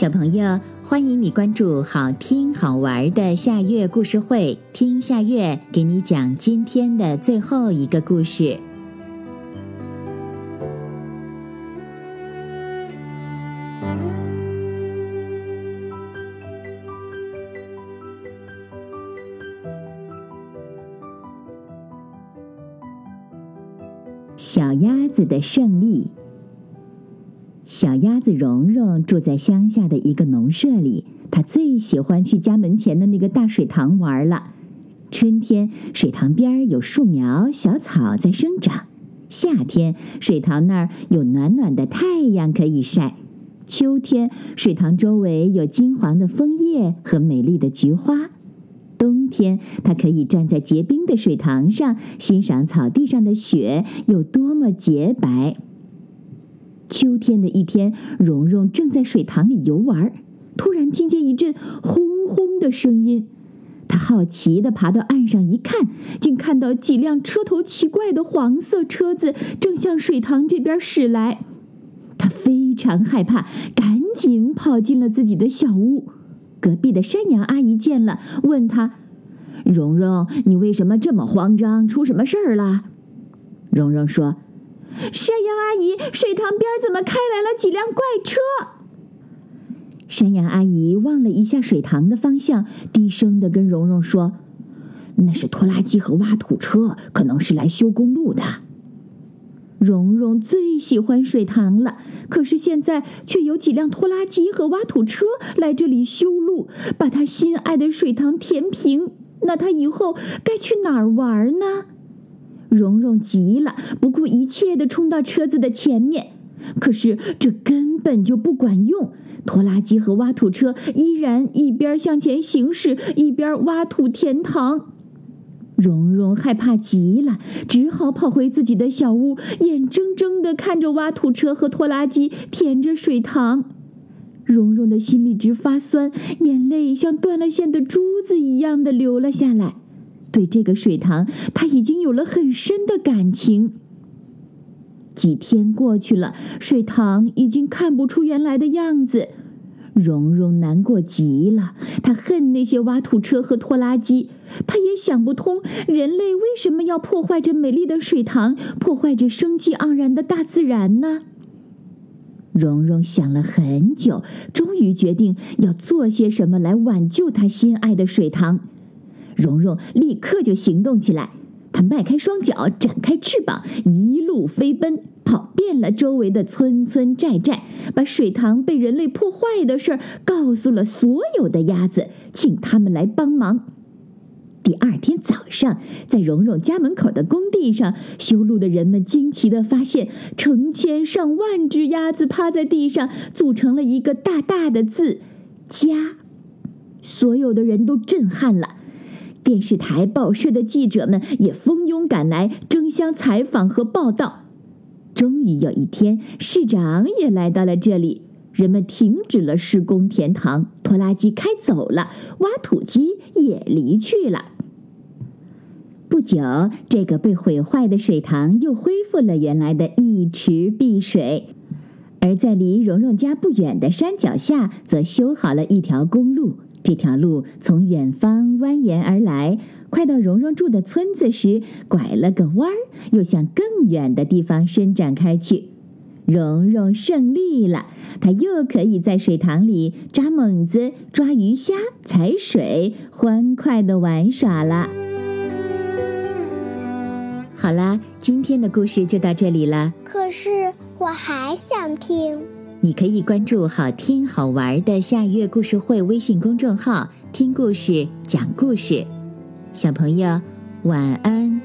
小朋友，欢迎你关注好听好玩的夏月故事会，听夏月给你讲今天的最后一个故事。小鸭子的胜利。小鸭子蓉蓉住在乡下的一个农舍里，它最喜欢去家门前的那个大水塘玩了。春天，水塘边有树苗、小草在生长；夏天，水塘那儿有暖暖的太阳可以晒；秋天，水塘周围有金黄的枫叶和美丽的菊花；冬天，它可以站在结冰的水塘上，欣赏草地上的雪有多么洁白。秋天的一天，蓉蓉正在水塘里游玩，突然听见一阵轰轰的声音。她好奇地爬到岸上一看，竟看到几辆车头奇怪的黄色车子正向水塘这边驶来。她非常害怕，赶紧跑进了自己的小屋。隔壁的山羊阿姨见了，问她：“蓉蓉，你为什么这么慌张？出什么事儿了？”蓉蓉说。山羊阿姨，水塘边怎么开来了几辆怪车？山羊阿姨望了一下水塘的方向，低声的跟蓉蓉说：“那是拖拉机和挖土车，可能是来修公路的。”蓉蓉最喜欢水塘了，可是现在却有几辆拖拉机和挖土车来这里修路，把她心爱的水塘填平。那她以后该去哪儿玩呢？蓉蓉急了，不顾一切地冲到车子的前面，可是这根本就不管用。拖拉机和挖土车依然一边向前行驶，一边挖土填塘。蓉蓉害怕极了，只好跑回自己的小屋，眼睁睁地看着挖土车和拖拉机填着水塘。蓉蓉的心里直发酸，眼泪像断了线的珠子一样的流了下来。对这个水塘，他已经有了很深的感情。几天过去了，水塘已经看不出原来的样子。蓉蓉难过极了，她恨那些挖土车和拖拉机，她也想不通人类为什么要破坏这美丽的水塘，破坏这生机盎然的大自然呢？蓉蓉想了很久，终于决定要做些什么来挽救她心爱的水塘。蓉蓉立刻就行动起来，她迈开双脚，展开翅膀，一路飞奔，跑遍了周围的村村寨寨，把水塘被人类破坏的事儿告诉了所有的鸭子，请他们来帮忙。第二天早上，在蓉蓉家门口的工地上，修路的人们惊奇地发现，成千上万只鸭子趴在地上，组成了一个大大的字“家”。所有的人都震撼了。电视台、报社的记者们也蜂拥赶来，争相采访和报道。终于有一天，市长也来到了这里，人们停止了施工填塘，拖拉机开走了，挖土机也离去了。不久，这个被毁坏的水塘又恢复了原来的一池碧水，而在离蓉蓉家不远的山脚下，则修好了一条公路。这条路从远方蜿蜒而来，快到蓉蓉住的村子时，拐了个弯儿，又向更远的地方伸展开去。蓉蓉胜利了，她又可以在水塘里扎猛子、抓鱼虾、踩水，欢快的玩耍了。好啦，今天的故事就到这里了。可是我还想听。你可以关注好听好玩的下月故事会微信公众号，听故事讲故事。小朋友，晚安。